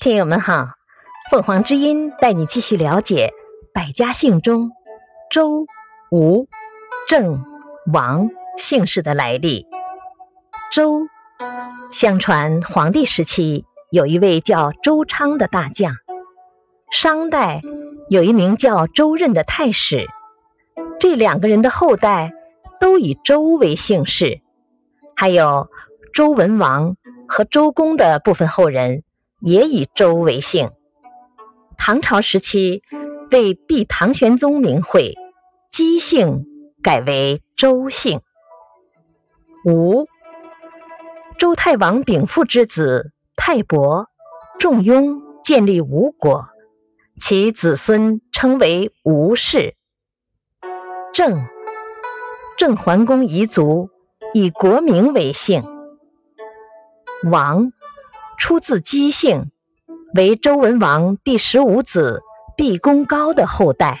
听友们好，凤凰之音带你继续了解百家姓中周、吴、郑、王姓氏的来历。周，相传黄帝时期有一位叫周昌的大将，商代有一名叫周任的太史，这两个人的后代都以周为姓氏，还有周文王和周公的部分后人。也以周为姓。唐朝时期，为避唐玄宗名讳，姬姓改为周姓。吴，周太王丙父之子太伯，仲雍建立吴国，其子孙称为吴氏。郑，郑桓公彝族，以国名为姓。王。出自姬姓，为周文王第十五子毕公高的后代。